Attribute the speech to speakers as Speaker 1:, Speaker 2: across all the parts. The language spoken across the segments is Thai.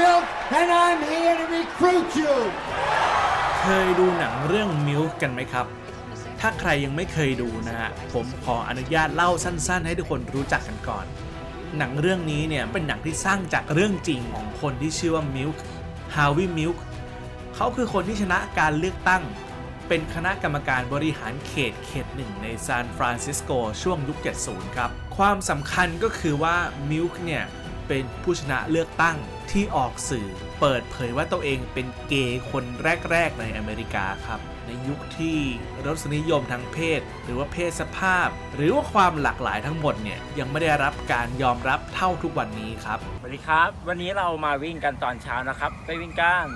Speaker 1: Milk, and I'm here to recruit you.
Speaker 2: เคยดูหนังเรื่องมิลค์กันไหมครับ ถ้าใครยังไม่เคยดูนะฮะ ผมขออนุญาตเล่าสั้นๆ ให้ทุกคนรู้จักกันก่อน หนังเรื่องนี้เนี่ยเป็นหนังที่สร้างจากเรื่องจริงของคนที่ชื่อว่ามิลค์ฮาร์วีย์มิลค์เขาคือคนที่ชนะการเลือกตั้ง เป็นคณะกรรมการบริหารเขตเขตหนึ่งในซานฟรานซิสโกช่วงยุค 70 ครับ ความสำคัญก็คือว่ามิลค์เนี่ย เป็นผู้ชนะเลือกตั้งที่ออกสื่อ เปิดเผยว่าตัวเองเป็นเกย์คนแรก ๆ ในอเมริกาครับ ในยุคที่รสนิยมทางเพศ หรือว่าเพศสภาพ หรือว่าความหลากหลายทั้งหมดเนี่ยยังไม่ได้รับการยอมรับเท่าทุกวันนี้ครับ
Speaker 3: สวัสดีครับ วันนี้เรามาวิ่งกันตอนเช้านะครับ ไปวิ่งกัน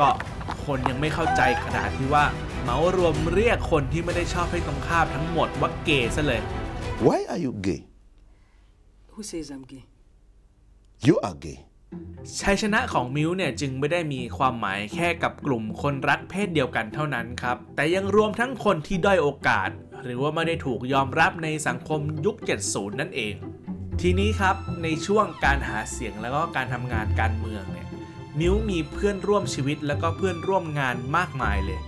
Speaker 2: ก็คนยังไม่เข้าใจขนาดที่ว่าเหมารวมเรียกคนที่ไม่ได้ชอบเพศตรงข้ามทั้งหมดว่าเกย์ซะเลย
Speaker 4: Why are you gay?
Speaker 5: Who says I'm gay?
Speaker 4: You are gay.
Speaker 2: ชัยชนะของมิวเนี่ยจึงไม่ได้มีความหมายแค่กับกลุ่มคนรักเพศเดียวกันเท่านั้นครับ แต่ยังรวมทั้งคนที่ด้อยโอกาส หรือว่าไม่ได้ถูกยอมรับในสังคมยุค 70 นั่นเอง ทีนี้ครับในช่วงการหาเสียงแล้วก็การทำงานการเมืองเนี่ยมิลค์มีเพื่อนร่วมชีวิตแล้วก็เพื่อนร่วมงานมากมายเลย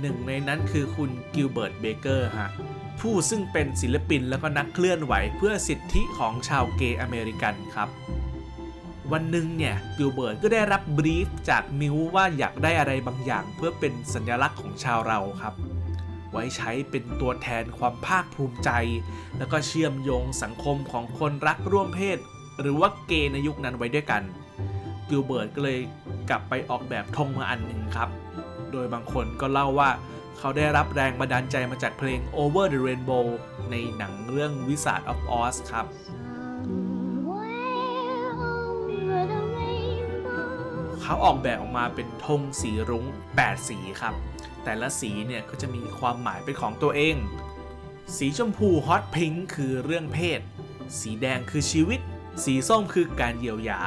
Speaker 2: หนึ่งในนั้นคือคุณกิลเบิร์ตเบเกอร์ฮะ ผู้ซึ่งเป็นศิลปินแล้วก็นักเคลื่อนไหวเพื่อสิทธิของชาวเกย์อเมริกันครับ วันหนึ่งเนี่ยกิลเบิร์ตก็ได้รับ brief จากมิลค์ว่าอยากได้อะไรบางอย่าง เพื่อเป็นสัญลักษณ์ของชาวเราครับ ไว้ใช้เป็นตัวแทนความภาคภูมิใจ แล้วก็เชื่อมโยงสังคมของคนรักร่วมเพศ หรือว่าเกย์ในยุคนั้นไว้ด้วยกันกิลเบิร์ตก็เลยกลับไปออกแบบธงมาอันหนึ่งครับ โดยบางคนก็เล่าว่า เขาได้รับแรงบันดาลใจมาจากเพลง Over the Rainbow ในหนังเรื่อง Wizard of Oz ครับเขาออกแบบออกมาเป็นธงสีรุ้ง 8 สีครับ แต่ละสีเนี่ยก็จะมีความหมายเป็นของตัวเอง สีชมพู hot pink คือเรื่องเพศ สีแดงคือชีวิต สีส้มคือการเยียวยา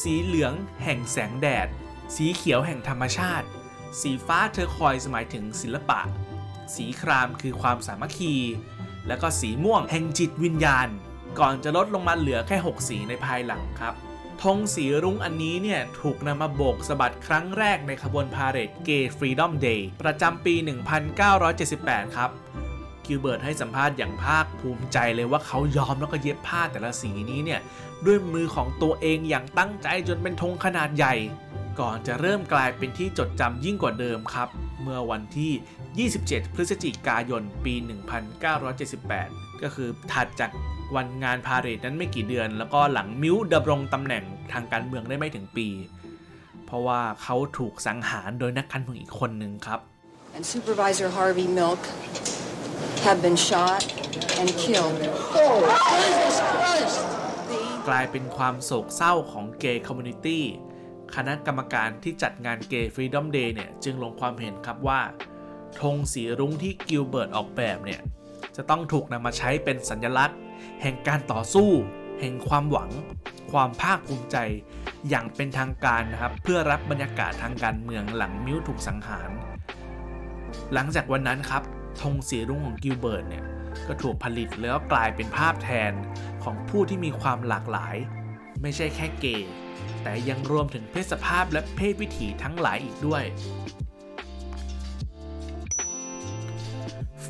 Speaker 2: สีเหลืองแห่งแสงแดด สีเขียวแห่งธรรมชาติ สีฟ้า turquoise หมายถึงศิลปะ สีครามคือความสามัคคี แล้วก็สีม่วงแห่งจิตวิญญาณ ก่อนจะลดลงมาเหลือแค่ 6 สีในภายหลังครับธงสีรุ้งอันนี้เนี่ยถูกนำมาโบกสะบัดครั้งแรกในขบวนพาเหรด Gay Freedom Day ประจำปี 1978 ครับ กิลเบิร์ตให้สัมภาษณ์อย่างภาคภูมิใจเลยว่าเขายอมแล้วก็เย็บผ้าแต่ละสีนี้เนี่ย ด้วยมือของตัวเองอย่างตั้งใจจนเป็นธงขนาดใหญ่ ก่อนจะเริ่มกลายเป็นที่จดจำยิ่งกว่าเดิมครับ เมื่อวันที่ 27 พฤศจิกายน ปี 1978 ก็คือถัดจากวันงานพาเหรดนั้นไม่กี่เดือน แล้วก็หลังมิวดำรงตำแหน่งทางการเมืองได้ไม่ถึงปี เพราะว่าเขาถูกสังหารโดยนักการเมืองอีกคนหนึ่งครับ
Speaker 5: And Supervisor Harvey Milk have been shot and killed.
Speaker 2: กลายเป็นความโศกเศร้าของ gay community คณะกรรมการที่จัดงาน Gay Freedom Day เนี่ยจึงลงความเห็นครับว่าธงสีรุ้งที่กิลเบิร์ตออกแบบเนี่ยจะต้องถูกนำมาใช้เป็นสัญลักษณ์ แห่งการต่อสู้ แห่งความหวัง ความภาคภูมิใจ อย่างเป็นทางการนะครับ เพื่อรับบรรยากาศทางการเมืองหลังมิวถูกสังหาร หลังจากวันนั้นครับธงสีรุ้งของกิลเบิร์ตเนี่ยก็ถูกผลิตแล้วกลายเป็นภาพแทนของผู้ที่มีความหลากหลาย ไม่ใช่แค่เกย์ แต่ยังรวมถึงเพศสภาพและเพศวิถีทั้งหลายอีกด้วย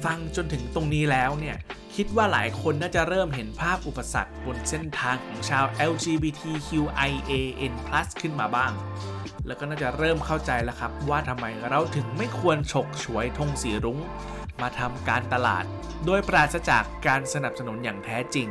Speaker 2: ฟังจนถึงตรงนี้แล้วเนี่ย คิดว่าหลายคนน่าจะเริ่มเห็นภาพอุปสรรคบนเส้นทางของชาว LGBTQIAN+ ขึ้นมาบ้าง แล้วก็น่าจะเริ่มเข้าใจแล้วครับ ว่าทำไมเราถึงไม่ควรฉกฉวยธงสีรุ้ง มาทำการตลาด โดยปราศจากการสนับสนุนอย่างแท้จริง